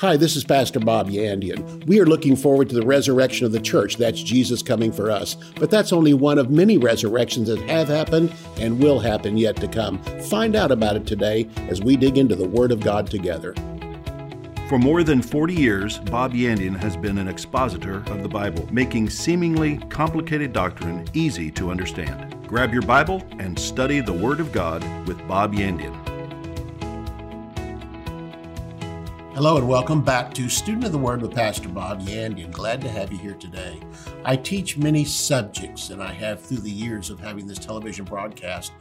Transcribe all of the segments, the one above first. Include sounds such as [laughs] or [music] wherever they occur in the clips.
Hi, this is Pastor Bob Yandian. We are looking forward to the resurrection of the church. That's Jesus coming for us. But that's only one of many resurrections that have happened and will happen yet to come. Find out about it today as we dig into the Word of God together. For more than 40 years, Bob Yandian has been an expositor of the Bible, making seemingly complicated doctrine easy to understand. Grab your Bible and study the Word of God with Bob Yandian. Hello and welcome back to Student of the Word with Pastor Bob Yandian. Glad to have you here today. I teach many subjects, and I have through the years of having this television broadcast.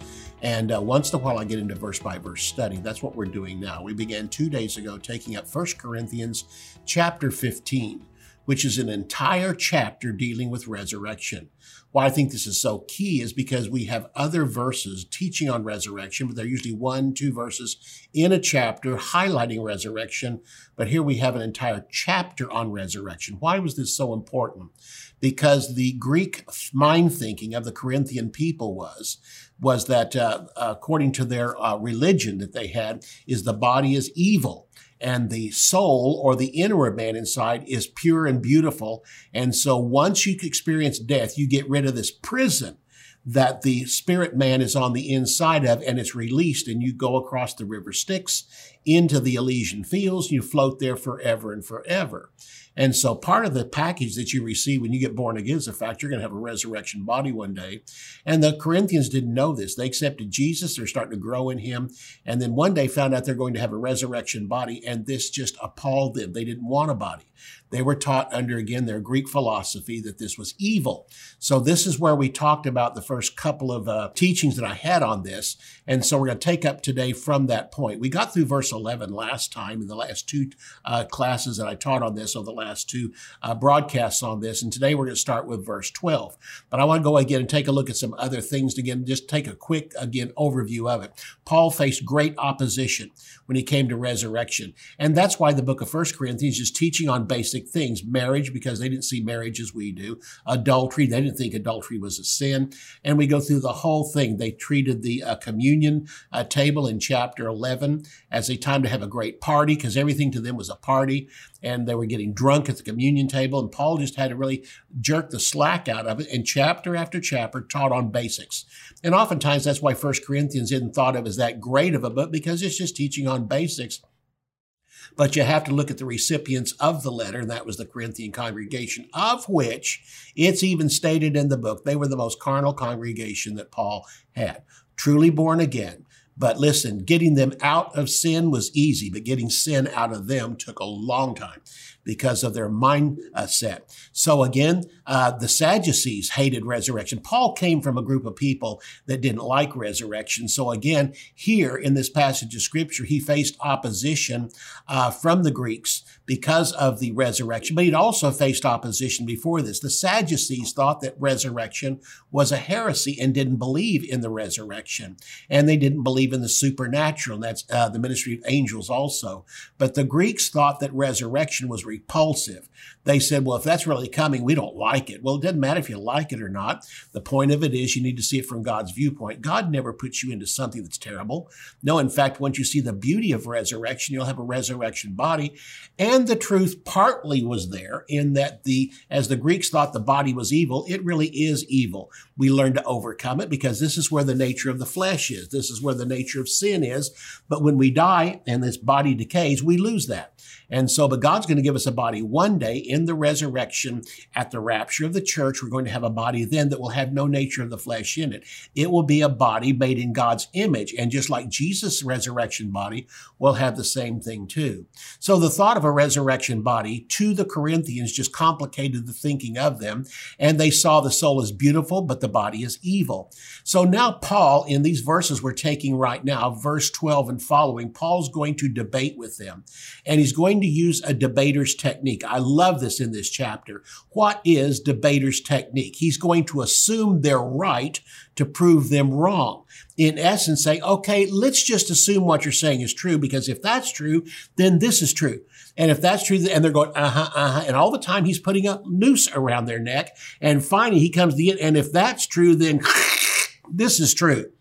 And uh, once in a while, I get into verse by verse study. That's what we're doing now. We began two days ago taking up 1 Corinthians chapter 15 which is an entire chapter dealing with resurrection. Why I think this is so key is because we have other verses teaching on resurrection, but they're usually one, two verses in a chapter highlighting resurrection. But here we have an entire chapter on resurrection. Why was this so important? Because the Greek mind thinking of the Corinthian people was was that uh, according to their uh, religion that they had is the body is evil and the soul or the inner man inside is pure and beautiful. And so once you experience death, you get rid of this prison that the spirit man is on the inside of and it's released and you go across the river Styx into the Elysian fields. You float there forever and forever. And so part of the package that you receive when you get born again is the fact you're going to have a resurrection body one day. And the Corinthians didn't know this. They accepted Jesus. They're starting to grow in him. And then one day found out they're going to have a resurrection body. And this just appalled them. They didn't want a body. They were taught under, again, their Greek philosophy that this was evil. So this is where we talked about the first couple of uh, teachings that I had on this. And so we're going to take up today from that point. We got through verse 11 last time in the last two uh, classes that I taught on this, or the last two uh, broadcasts on this. And today we're going to start with verse 12. But I want to go again and take a look at some other things again, just take a quick, again, overview of it. Paul faced great opposition when he came to resurrection. And that's why the book of First Corinthians is teaching on basic things. Marriage, because they didn't see marriage as we do. Adultery, they didn't think adultery was a sin. And we go through the whole thing. They treated the uh, communion uh, table in chapter 11 as a time to have a great party because everything to them was a party and they were getting drunk at the communion table. And Paul just had to really jerk the slack out of it. And chapter after chapter taught on basics. And oftentimes that's why First Corinthians isn't thought of as that great of a book because it's just teaching on basics. But you have to look at the recipients of the letter, and that was the Corinthian congregation, of which it's even stated in the book they were the most carnal congregation that Paul had. Truly born again, but listen, getting them out of sin was easy, but getting sin out of them took a long time because of their mindset. So again, uh, the Sadducees hated resurrection. Paul came from a group of people that didn't like resurrection. So again, here in this passage of scripture, he faced opposition uh, from the Greeks because of the resurrection, but he'd also faced opposition before this. The Sadducees thought that resurrection was a heresy and didn't believe in the resurrection, and they didn't believe in the supernatural. And that's uh, the ministry of angels also. But the Greeks thought that resurrection was repulsive. They said, well, if that's really coming, we don't like it. Well, it doesn't matter if you like it or not. The point of it is you need to see it from God's viewpoint. God never puts you into something that's terrible. No, in fact, once you see the beauty of resurrection, you'll have a resurrection body. And the truth partly was there in that the, as the Greeks thought the body was evil, it really is evil. We learn to overcome it because this is where the nature of the flesh is. This is where the nature of sin is. But when we die and this body decays, we lose that. And so, but God's going to give us a body one day in the resurrection at the rapture of the church. We're going to have a body then that will have no nature of the flesh in it. It will be a body made in God's image. And just like Jesus' resurrection body will have the same thing too. So the thought of a resurrection body to the Corinthians just complicated the thinking of them. And they saw the soul as beautiful, but the body is evil. So now Paul, in these verses we're taking right now, verse 12 and following, Paul's going to debate with them. And he's going to use a debater's technique. I love this in this chapter. What is debater's technique? He's going to assume they're right to prove them wrong. In essence, say, okay, let's just assume what you're saying is true because if that's true, then this is true. And if that's true, and they're going, uh huh, uh huh. And all the time he's putting a noose around their neck. And finally he comes to the end. And if that's true, then [laughs] this is true.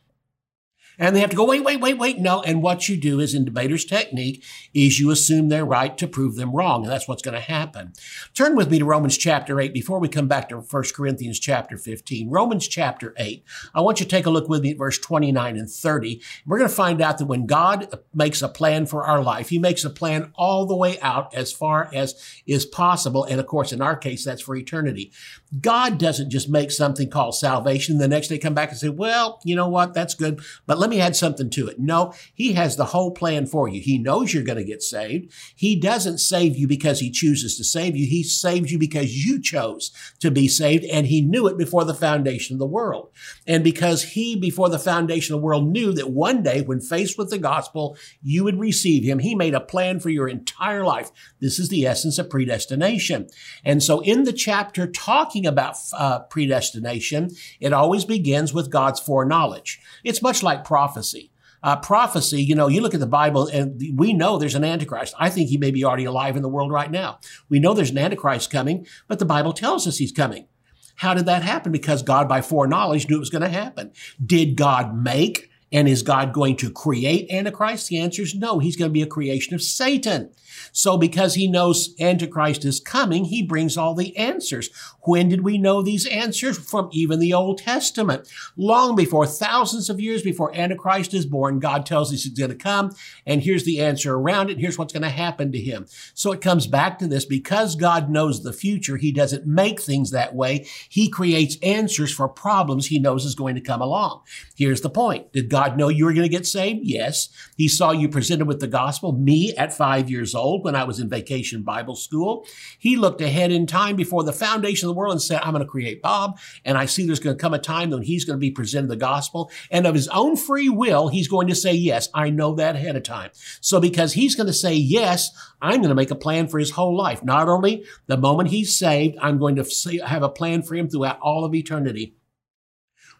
And they have to go, wait, wait, wait, wait. No. And what you do is in debaters technique is you assume they're right to prove them wrong. And that's what's going to happen. Turn with me to Romans chapter 8 before we come back to 1 Corinthians chapter 15. Romans chapter 8. I want you to take a look with me at verse 29 and 30. We're going to find out that when God makes a plan for our life, he makes a plan all the way out as far as is possible. And of course, in our case, that's for eternity. God doesn't just make something called salvation. The next day come back and say, well, you know what? That's good. But let me add something to it. No, he has the whole plan for you. He knows you're going to get saved. He doesn't save you because he chooses to save you. He saves you because you chose to be saved and he knew it before the foundation of the world. And because he, before the foundation of the world, knew that one day when faced with the gospel, you would receive him, he made a plan for your entire life. This is the essence of predestination. And so in the chapter talking about uh, predestination, it always begins with God's foreknowledge. It's much like prophecy. Uh, prophecy, you know, you look at the Bible and we know there's an Antichrist. I think he may be already alive in the world right now. We know there's an Antichrist coming, but the Bible tells us he's coming. How did that happen? Because God, by foreknowledge, knew it was going to happen. Did God make and is God going to create Antichrist? The answer is no. He's going to be a creation of Satan. So because he knows Antichrist is coming, he brings all the answers. When did we know these answers? From even the Old Testament. Long before, thousands of years before Antichrist is born, God tells us he's going to come, and here's the answer around it. Here's what's going to happen to him. So it comes back to this. Because God knows the future, he doesn't make things that way. He creates answers for problems he knows is going to come along. Here's the point. Did God know you were going to get saved? Yes. He saw you presented with the gospel, me at five years old when I was in vacation Bible school. He looked ahead in time before the foundation of the world and said, I'm going to create Bob. And I see there's going to come a time when he's going to be presented the gospel. And of his own free will, he's going to say yes. I know that ahead of time. So because he's going to say yes, I'm going to make a plan for his whole life. Not only the moment he's saved, I'm going to have a plan for him throughout all of eternity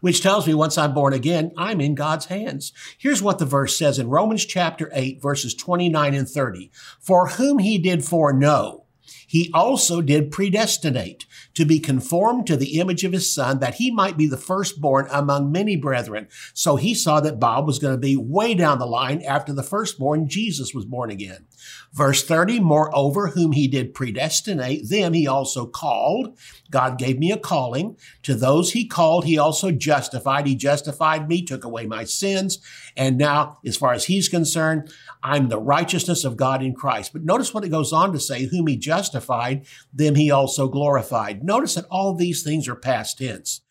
which tells me once I'm born again, I'm in God's hands. Here's what the verse says in Romans chapter 8, verses 29 and 30. For whom he did foreknow, he also did predestinate to be conformed to the image of his son that he might be the firstborn among many brethren. So he saw that Bob was going to be way down the line after the firstborn Jesus was born again. Verse 30, moreover, whom he did predestinate, them he also called. God gave me a calling. To those he called, he also justified. He justified me, took away my sins. And now, as far as he's concerned, I'm the righteousness of God in Christ. But notice what it goes on to say, whom he justified, them he also glorified. Notice that all these things are past tense.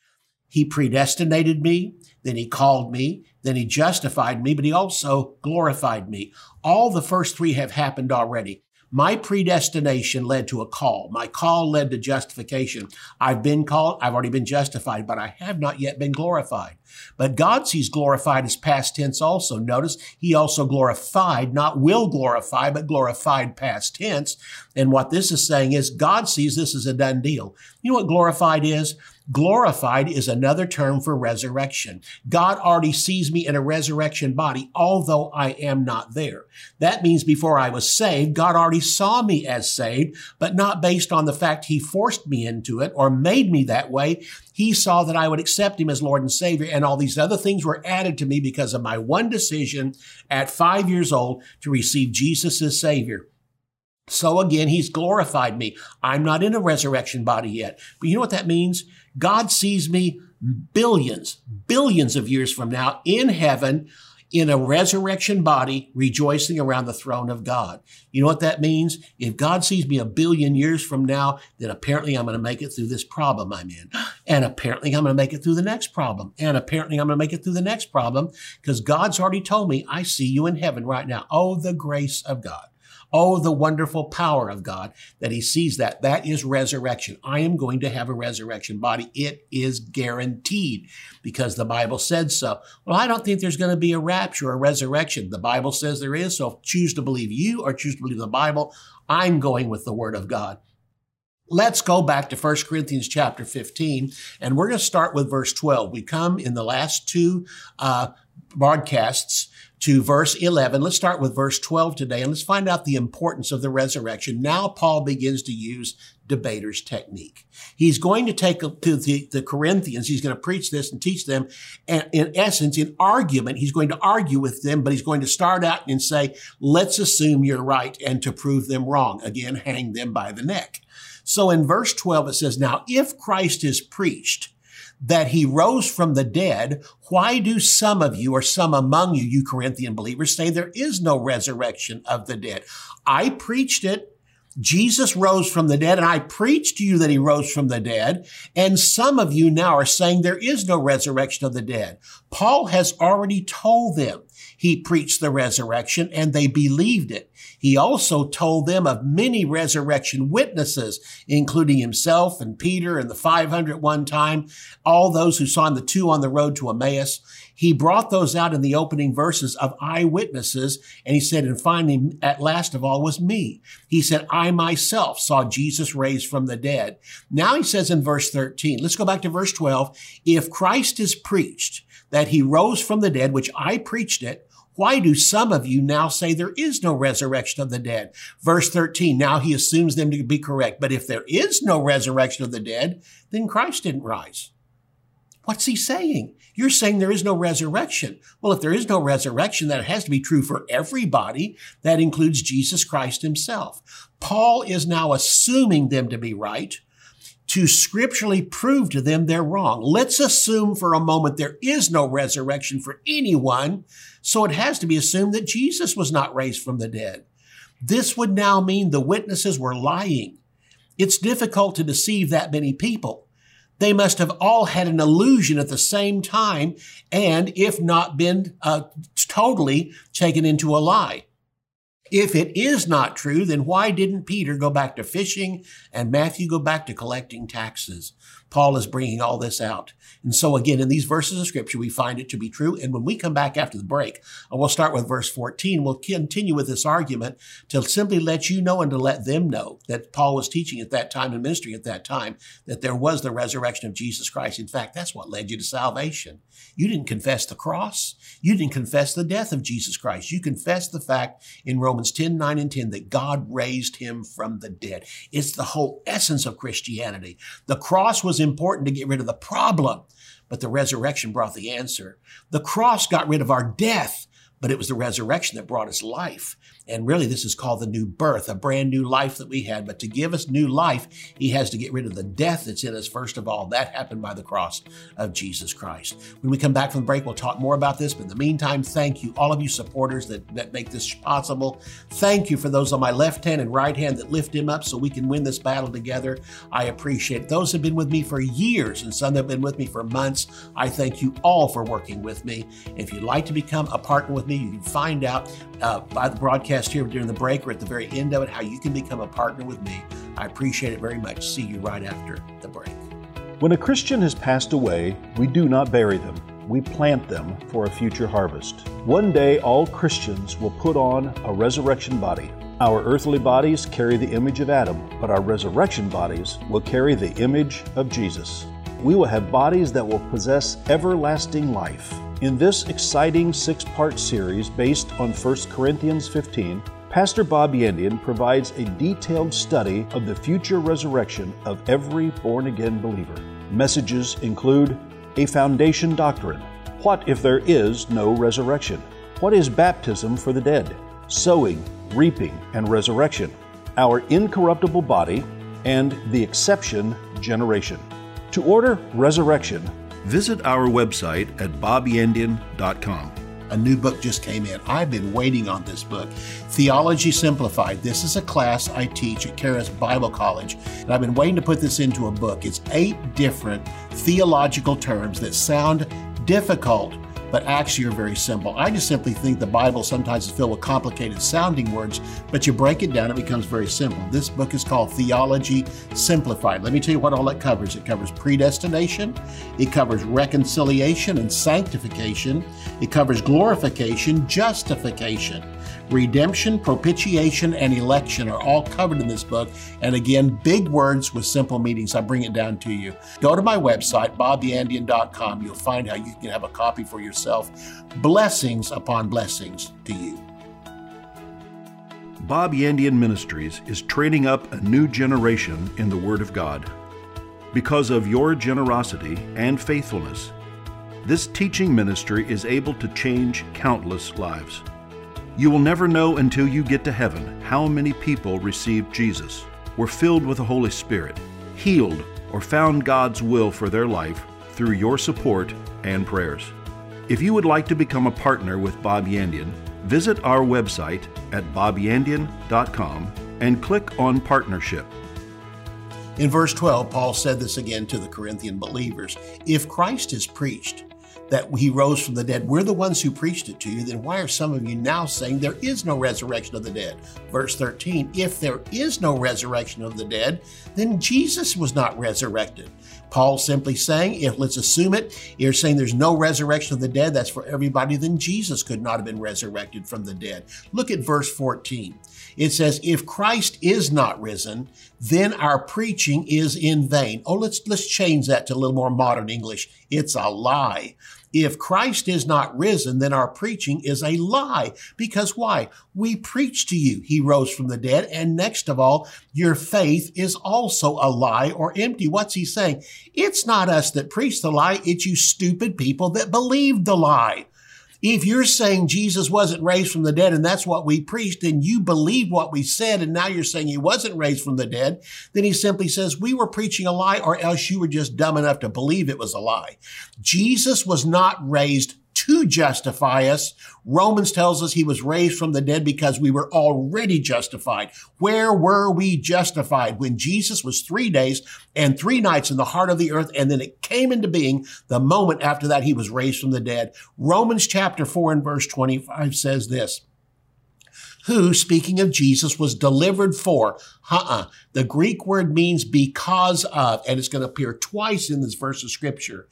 He predestinated me, then he called me, then he justified me, but he also glorified me. All the first three have happened already. My predestination led to a call. My call led to justification. I've been called, I've already been justified, but I have not yet been glorified. But God sees glorified as past tense also. Notice he also glorified, not will glorify, but glorified past tense. And what this is saying is God sees this as a done deal. You know what glorified is? Glorified is another term for resurrection. God already sees me in a resurrection body, although I am not there. That means before I was saved, God already saw me as saved, but not based on the fact he forced me into it or made me that way. He saw that I would accept him as Lord and Savior, and all these other things were added to me because of my one decision at five years old to receive Jesus as Savior. So again, he's glorified me. I'm not in a resurrection body yet. But you know what that means? God sees me billions, billions of years from now in heaven in a resurrection body rejoicing around the throne of God. You know what that means? If God sees me a billion years from now, then apparently I'm going to make it through this problem I'm in. And apparently I'm going to make it through the next problem. And apparently I'm going to make it through the next problem because God's already told me, I see you in heaven right now. Oh, the grace of God. Oh, the wonderful power of God that he sees that. That is resurrection. I am going to have a resurrection body. It is guaranteed because the Bible said so. Well, I don't think there's going to be a rapture or a resurrection. The Bible says there is. So choose to believe you or choose to believe the Bible. I'm going with the word of God. Let's go back to 1 Corinthians chapter 15, and we're going to start with verse 12. We come in the last two uh, broadcasts to verse 11. Let's start with verse 12 today and let's find out the importance of the resurrection. Now Paul begins to use debater's technique. He's going to take to the, the Corinthians, he's going to preach this and teach them. And in essence, in argument, he's going to argue with them, but he's going to start out and say, let's assume you're right and to prove them wrong. Again, hang them by the neck. So in verse 12, it says, now if Christ is preached, that he rose from the dead, why do some of you or some among you, you Corinthian believers, say there is no resurrection of the dead? I preached it. Jesus rose from the dead and I preached to you that he rose from the dead. And some of you now are saying there is no resurrection of the dead. Paul has already told them he preached the resurrection and they believed it. He also told them of many resurrection witnesses, including himself and Peter and the 500 at one time, all those who saw the two on the road to Emmaus. He brought those out in the opening verses of eyewitnesses. And he said, and finally, at last of all was me. He said, I myself saw Jesus raised from the dead. Now he says in verse 13, let's go back to verse 12. If Christ is preached that he rose from the dead, which I preached it, why do some of you now say there is no resurrection of the dead? Verse 13, now he assumes them to be correct. But if there is no resurrection of the dead, then Christ didn't rise. What's he saying? You're saying there is no resurrection. Well, if there is no resurrection, that has to be true for everybody. That includes Jesus Christ himself. Paul is now assuming them to be right to scripturally prove to them they're wrong. Let's assume for a moment there is no resurrection for anyone, so it has to be assumed that Jesus was not raised from the dead. This would now mean the witnesses were lying. It's difficult to deceive that many people. They must have all had an illusion at the same time, and if not been uh, totally taken into a lie. If it is not true, then why didn't Peter go back to fishing and Matthew go back to collecting taxes? Paul is bringing all this out. And so again, in these verses of scripture, we find it to be true. And when we come back after the break, uh, we'll start with verse 14. We'll continue with this argument to simply let you know and to let them know that Paul was teaching at that time and ministry at that time that there was the resurrection of Jesus Christ. In fact, that's what led you to salvation. You didn't confess the cross. You didn't confess the death of Jesus Christ. You confessed the fact in Romans 10, 9 and 10 that God raised him from the dead. It's the whole essence of Christianity. The cross important to get rid of the problem, but the resurrection brought the answer. The cross got rid of our death, but it was the resurrection that brought us life. And really, this is called the new birth, a brand new life that we had. But to give us new life, he has to get rid of the death that's in us, first of all. That happened by the cross of Jesus Christ. When we come back from the break, we'll talk more about this. But in the meantime, thank you, all of you supporters that, that make this possible. Thank you for those on my left hand and right hand that lift him up so we can win this battle together. I appreciate it. Those have been with me for years and some that have been with me for months. I thank you all for working with me. If you'd like to become a partner with me, you can find out uh, by the broadcast here during the break or at the very end of it how you can become a partner with me. I appreciate it very much. See you right after the break. When a Christian has passed away, we do not bury them. We plant them for a future harvest. One day, all Christians will put on a resurrection body. Our earthly bodies carry the image of Adam, but our resurrection bodies will carry the image of Jesus. We will have bodies that will possess everlasting life. In this exciting six part series based on 1 Corinthians 15, Pastor Bob Yandian provides a detailed study of the future resurrection of every born again believer. Messages include a foundation doctrine. What if there is no resurrection? What is baptism for the dead? Sowing, reaping, and resurrection. Our incorruptible body and the exception generation. To order Resurrection, Visit our website at bobyandian.com. A new book just came in. I've been waiting on this book, Theology Simplified. This is a class I teach at Charis Bible College, and I've been waiting to put this into a book. It's eight different theological terms that sound difficult but actually are very simple. I just simply think the Bible sometimes is filled with complicated sounding words, but you break it down, it becomes very simple. This book is called Theology Simplified. Let me tell you what all it covers it covers predestination, it covers reconciliation and sanctification, it covers glorification, justification Redemption, propitiation, and election are all covered in this book. And again, big words with simple meanings. I bring it down to you. Go to my website, bobyandian.com. You'll find how you can have a copy for yourself. Blessings upon blessings to you. Bob Yandian Ministries is training up a new generation in the Word of God. Because of your generosity and faithfulness, this teaching ministry is able to change countless lives. You will never know until you get to heaven how many people received Jesus, were filled with the Holy Spirit, healed, or found God's will for their life through your support and prayers. If you would like to become a partner with Bob Yandian, visit our website at bobyandian.com and click on Partnership. In verse 12, Paul said this again to the Corinthian believers If Christ is preached, that he rose from the dead. We're the ones who preached it to you. Then why are some of you now saying there is no resurrection of the dead? Verse 13 If there is no resurrection of the dead, then Jesus was not resurrected. Paul simply saying, if let's assume it, you're saying there's no resurrection of the dead, that's for everybody, then Jesus could not have been resurrected from the dead. Look at verse 14. It says, if Christ is not risen, then our preaching is in vain. Oh, let's, let's change that to a little more modern English. It's a lie. If Christ is not risen, then our preaching is a lie. Because why? We preach to you he rose from the dead. And next of all, your faith is also a lie or empty. What's he saying? It's not us that preach the lie. It's you stupid people that believe the lie. If you're saying Jesus wasn't raised from the dead and that's what we preached and you believe what we said and now you're saying he wasn't raised from the dead, then he simply says we were preaching a lie or else you were just dumb enough to believe it was a lie. Jesus was not raised to justify us. Romans tells us he was raised from the dead because we were already justified. Where were we justified? When Jesus was three days and three nights in the heart of the earth, and then it came into being the moment after that he was raised from the dead. Romans chapter 4 and verse 25 says this who, speaking of Jesus, was delivered for. Uh-uh. The Greek word means because of, and it's going to appear twice in this verse of scripture.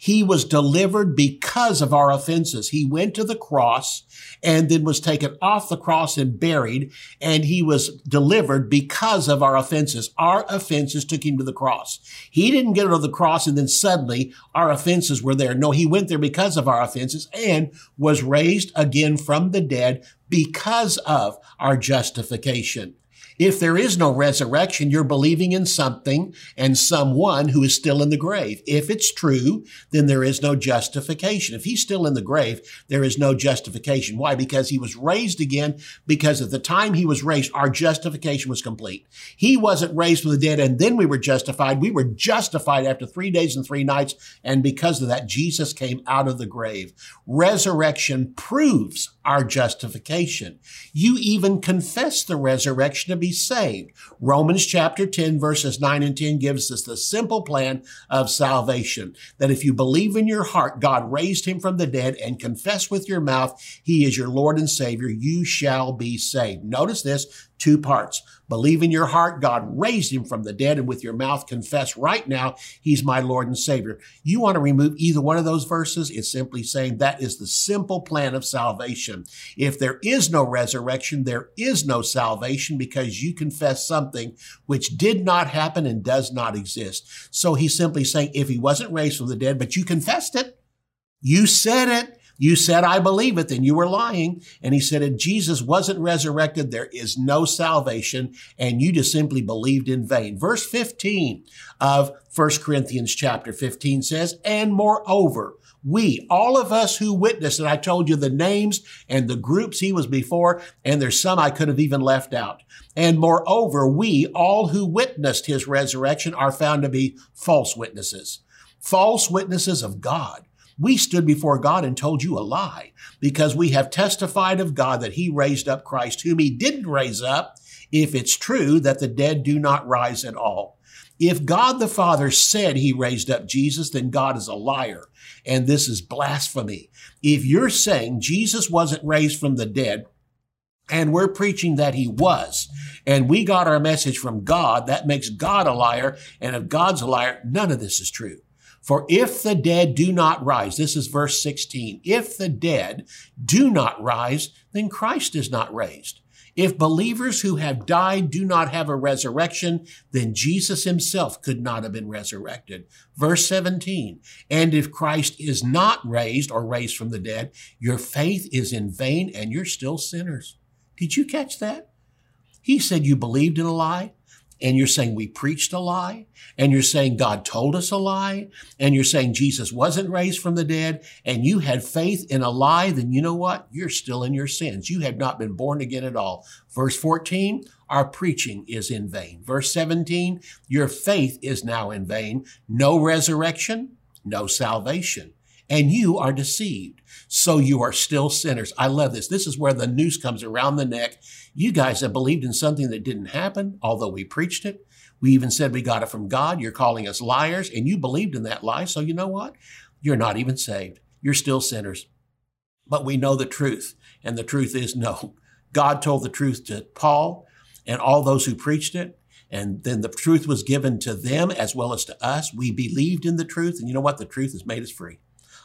He was delivered because of our offenses. He went to the cross and then was taken off the cross and buried, and he was delivered because of our offenses. Our offenses took him to the cross. He didn't get to the cross and then suddenly our offenses were there. No, he went there because of our offenses and was raised again from the dead because of our justification. If there is no resurrection, you're believing in something and someone who is still in the grave. If it's true, then there is no justification. If he's still in the grave, there is no justification. Why? Because he was raised again, because at the time he was raised, our justification was complete. He wasn't raised from the dead and then we were justified. We were justified after three days and three nights. And because of that, Jesus came out of the grave. Resurrection proves our justification. You even confess the resurrection to be saved. Romans chapter 10 verses 9 and 10 gives us the simple plan of salvation. That if you believe in your heart God raised him from the dead and confess with your mouth he is your Lord and Savior, you shall be saved. Notice this, two parts. Believe in your heart God raised him from the dead and with your mouth confess right now he's my Lord and Savior. You want to remove either one of those verses? It's simply saying that is the simple plan of salvation. If there is no resurrection, there is no salvation because you confess something which did not happen and does not exist. So he's simply saying if he wasn't raised from the dead, but you confessed it, you said it, you said, I believe it, then you were lying. And he said, if Jesus wasn't resurrected, there is no salvation. And you just simply believed in vain. Verse 15 of 1 Corinthians chapter 15 says, and moreover, we, all of us who witnessed, and I told you the names and the groups he was before, and there's some I could have even left out. And moreover, we, all who witnessed his resurrection, are found to be false witnesses, false witnesses of God. We stood before God and told you a lie because we have testified of God that he raised up Christ, whom he didn't raise up, if it's true that the dead do not rise at all. If God the Father said he raised up Jesus, then God is a liar. And this is blasphemy. If you're saying Jesus wasn't raised from the dead, and we're preaching that he was, and we got our message from God, that makes God a liar. And if God's a liar, none of this is true. For if the dead do not rise, this is verse 16, if the dead do not rise, then Christ is not raised. If believers who have died do not have a resurrection, then Jesus himself could not have been resurrected. Verse 17, and if Christ is not raised or raised from the dead, your faith is in vain and you're still sinners. Did you catch that? He said you believed in a lie and you're saying we preached a lie, and you're saying God told us a lie, and you're saying Jesus wasn't raised from the dead, and you had faith in a lie, then you know what? You're still in your sins. You have not been born again at all. Verse 14, our preaching is in vain. Verse 17, your faith is now in vain. No resurrection, no salvation and you are deceived. So you are still sinners. I love this. This is where the noose comes around the neck. You guys have believed in something that didn't happen, although we preached it. We even said we got it from God. You're calling us liars, and you believed in that lie. So you know what? You're not even saved. You're still sinners. But we know the truth, and the truth is no. God told the truth to Paul and all those who preached it. And then the truth was given to them as well as to us. We believed in the truth. And you know what? The truth has made us free.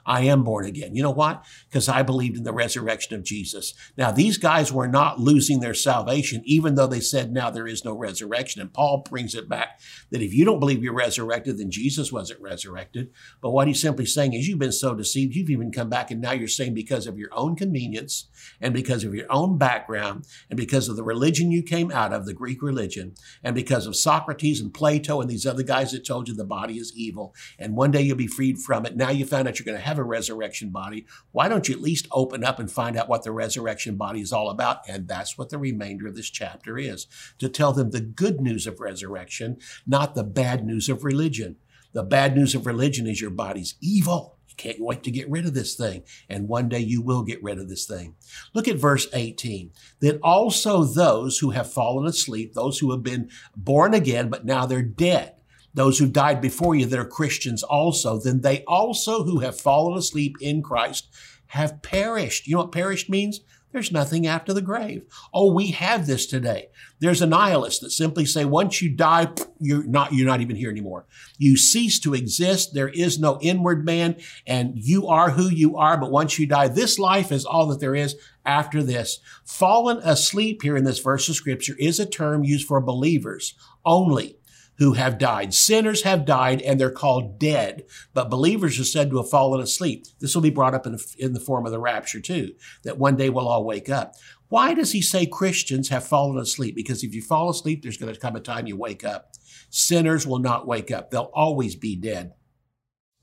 I am born again. You know what? Because I believed in the resurrection of Jesus. Now, these guys were not losing their salvation, even though they said now there is no resurrection. And Paul brings it back that if you don't believe you're resurrected, then Jesus wasn't resurrected. But what he's simply saying is you've been so deceived, you've even come back and now you're saying because of your own convenience and because of your own background and because of the religion you came out of, the Greek religion, and because of Socrates and Plato and these other guys that told you the body is evil, and one day you'll be freed from it. Now you found out you're going to have have a resurrection body, why don't you at least open up and find out what the resurrection body is all about? And that's what the remainder of this chapter is to tell them the good news of resurrection, not the bad news of religion. The bad news of religion is your body's evil. You can't wait to get rid of this thing. And one day you will get rid of this thing. Look at verse 18. Then also those who have fallen asleep, those who have been born again, but now they're dead, those who died before you that are Christians also, then they also who have fallen asleep in Christ have perished. You know what perished means? There's nothing after the grave. Oh, we have this today. There's a nihilist that simply say once you die, you're not you're not even here anymore. You cease to exist. There is no inward man, and you are who you are. But once you die, this life is all that there is after this. Fallen asleep here in this verse of scripture is a term used for believers only who have died. Sinners have died and they're called dead, but believers are said to have fallen asleep. This will be brought up in the, in the form of the rapture too, that one day we'll all wake up. Why does he say Christians have fallen asleep? Because if you fall asleep, there's going to come a time you wake up. Sinners will not wake up. They'll always be dead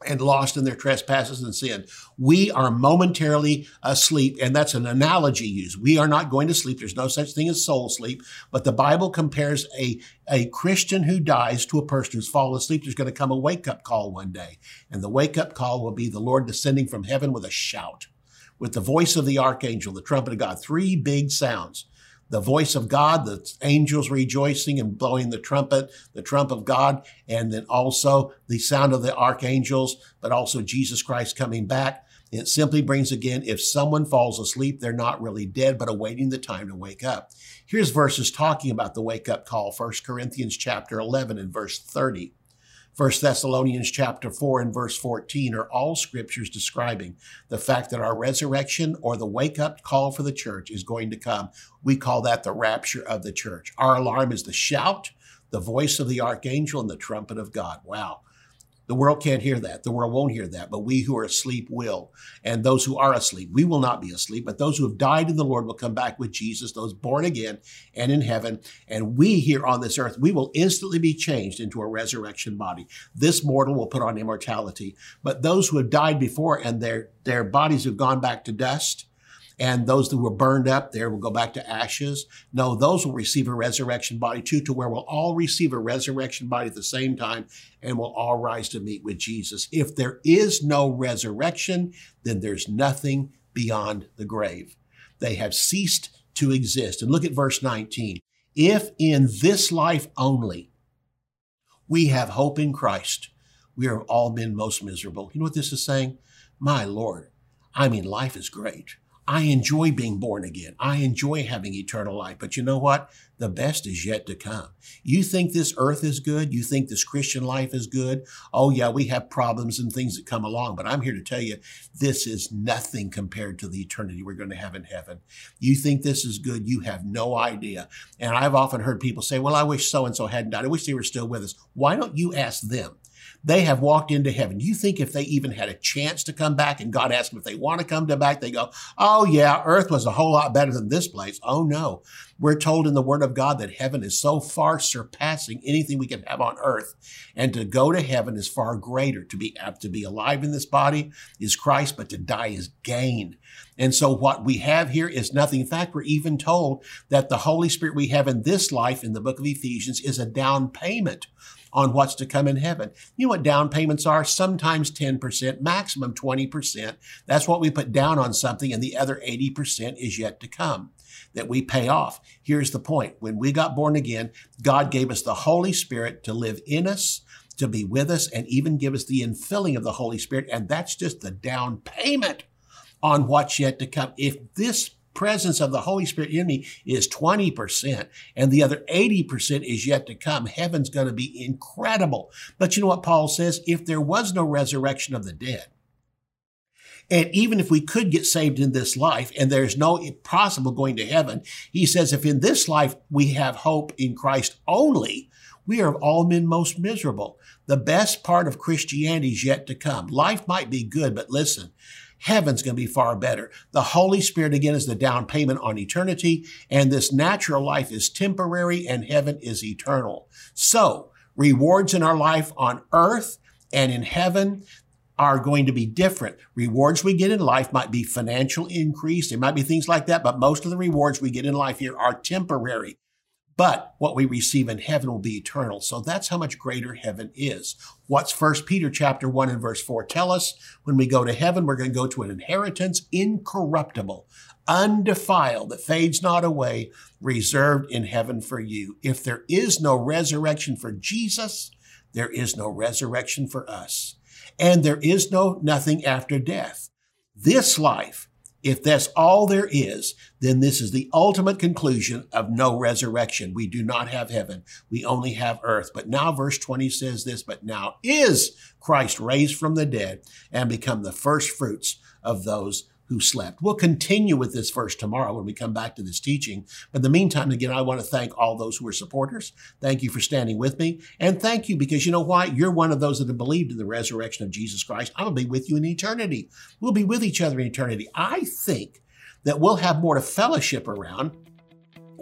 and lost in their trespasses and sin. We are momentarily asleep, and that's an analogy used. We are not going to sleep. There's no such thing as soul sleep, but the Bible compares a, a Christian who dies to a person who's fallen asleep. There's going to come a wake up call one day, and the wake up call will be the Lord descending from heaven with a shout, with the voice of the archangel, the trumpet of God, three big sounds the voice of God, the angels rejoicing and blowing the trumpet, the trump of God, and then also the sound of the archangels, but also Jesus Christ coming back. It simply brings again, if someone falls asleep, they're not really dead, but awaiting the time to wake up. Here's verses talking about the wake up call. 1 Corinthians chapter 11 and verse 30. 1 Thessalonians chapter 4 and verse 14 are all scriptures describing the fact that our resurrection or the wake up call for the church is going to come. We call that the rapture of the church. Our alarm is the shout, the voice of the archangel, and the trumpet of God. Wow. The world can't hear that. The world won't hear that, but we who are asleep will. And those who are asleep, we will not be asleep, but those who have died in the Lord will come back with Jesus, those born again and in heaven. And we here on this earth, we will instantly be changed into a resurrection body. This mortal will put on immortality. But those who have died before and their, their bodies have gone back to dust, and those that were burned up there will go back to ashes. No, those will receive a resurrection body too, to where we'll all receive a resurrection body at the same time and we'll all rise to meet with Jesus. If there is no resurrection, then there's nothing beyond the grave. They have ceased to exist. And look at verse 19. If in this life only we have hope in Christ, we have all been most miserable. You know what this is saying? My Lord, I mean, life is great. I enjoy being born again. I enjoy having eternal life. But you know what? The best is yet to come. You think this earth is good? You think this Christian life is good? Oh, yeah, we have problems and things that come along. But I'm here to tell you, this is nothing compared to the eternity we're going to have in heaven. You think this is good? You have no idea. And I've often heard people say, well, I wish so and so hadn't died. I wish they were still with us. Why don't you ask them? They have walked into heaven. You think if they even had a chance to come back and God asked them if they want to come back, they go, Oh yeah, earth was a whole lot better than this place. Oh no. We're told in the word of God that heaven is so far surpassing anything we can have on earth. And to go to heaven is far greater. To be uh, to be alive in this body is Christ, but to die is gain. And so what we have here is nothing. In fact, we're even told that the Holy Spirit we have in this life in the book of Ephesians is a down payment on what's to come in heaven. You know what down payments are? Sometimes 10%, maximum 20%. That's what we put down on something, and the other 80% is yet to come that we pay off. Here's the point. When we got born again, God gave us the Holy Spirit to live in us, to be with us, and even give us the infilling of the Holy Spirit. And that's just the down payment on what's yet to come. If this presence of the Holy Spirit in me is 20% and the other 80% is yet to come. Heaven's going to be incredible. But you know what Paul says? If there was no resurrection of the dead, and even if we could get saved in this life and there's no possible going to heaven, he says, if in this life we have hope in Christ only, we are of all men most miserable. The best part of Christianity is yet to come. Life might be good, but listen, heaven's going to be far better. The Holy Spirit, again, is the down payment on eternity, and this natural life is temporary and heaven is eternal. So, rewards in our life on earth and in heaven, are going to be different. Rewards we get in life might be financial increase. There might be things like that, but most of the rewards we get in life here are temporary but what we receive in heaven will be eternal. So that's how much greater heaven is. What's First Peter chapter 1 and verse 4 tell us? When we go to heaven, we're going to go to an inheritance incorruptible, undefiled, that fades not away, reserved in heaven for you. If there is no resurrection for Jesus, there is no resurrection for us. And there is no nothing after death. This life if that's all there is, then this is the ultimate conclusion of no resurrection. We do not have heaven. We only have earth. But now verse 20 says this, but now is Christ raised from the dead and become the first fruits of those who slept. We'll continue with this verse tomorrow when we come back to this teaching. But in the meantime, again, I want to thank all those who are supporters. Thank you for standing with me. And thank you because you know why? You're one of those that have believed in the resurrection of Jesus Christ. I'm going to be with you in eternity. We'll be with each other in eternity. I think that we'll have more to fellowship around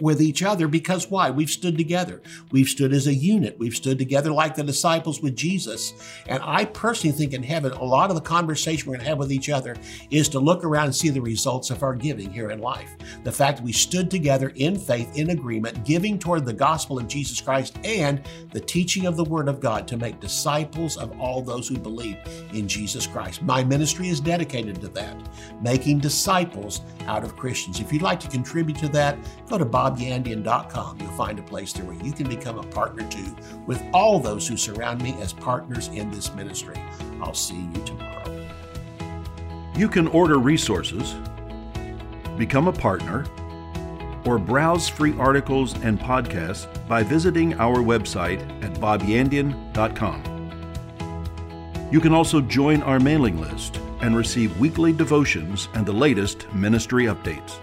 with each other because why? We've stood together. We've stood as a unit. We've stood together like the disciples with Jesus. And I personally think in heaven, a lot of the conversation we're going to have with each other is to look around and see the results of our giving here in life. The fact that we stood together in faith, in agreement, giving toward the gospel of Jesus Christ and the teaching of the Word of God to make disciples of all those who believe in Jesus Christ. My ministry is dedicated to that, making disciples out of Christians. If you'd like to contribute to that, go to Bob bobyandian.com, you'll find a place there where you can become a partner too with all those who surround me as partners in this ministry. I'll see you tomorrow. You can order resources, become a partner, or browse free articles and podcasts by visiting our website at bobyandian.com. You can also join our mailing list and receive weekly devotions and the latest ministry updates.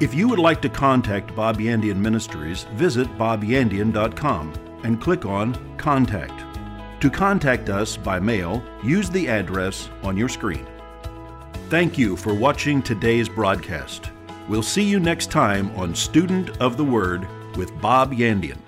If you would like to contact Bob Yandian Ministries, visit bobyandian.com and click on Contact. To contact us by mail, use the address on your screen. Thank you for watching today's broadcast. We'll see you next time on Student of the Word with Bob Yandian.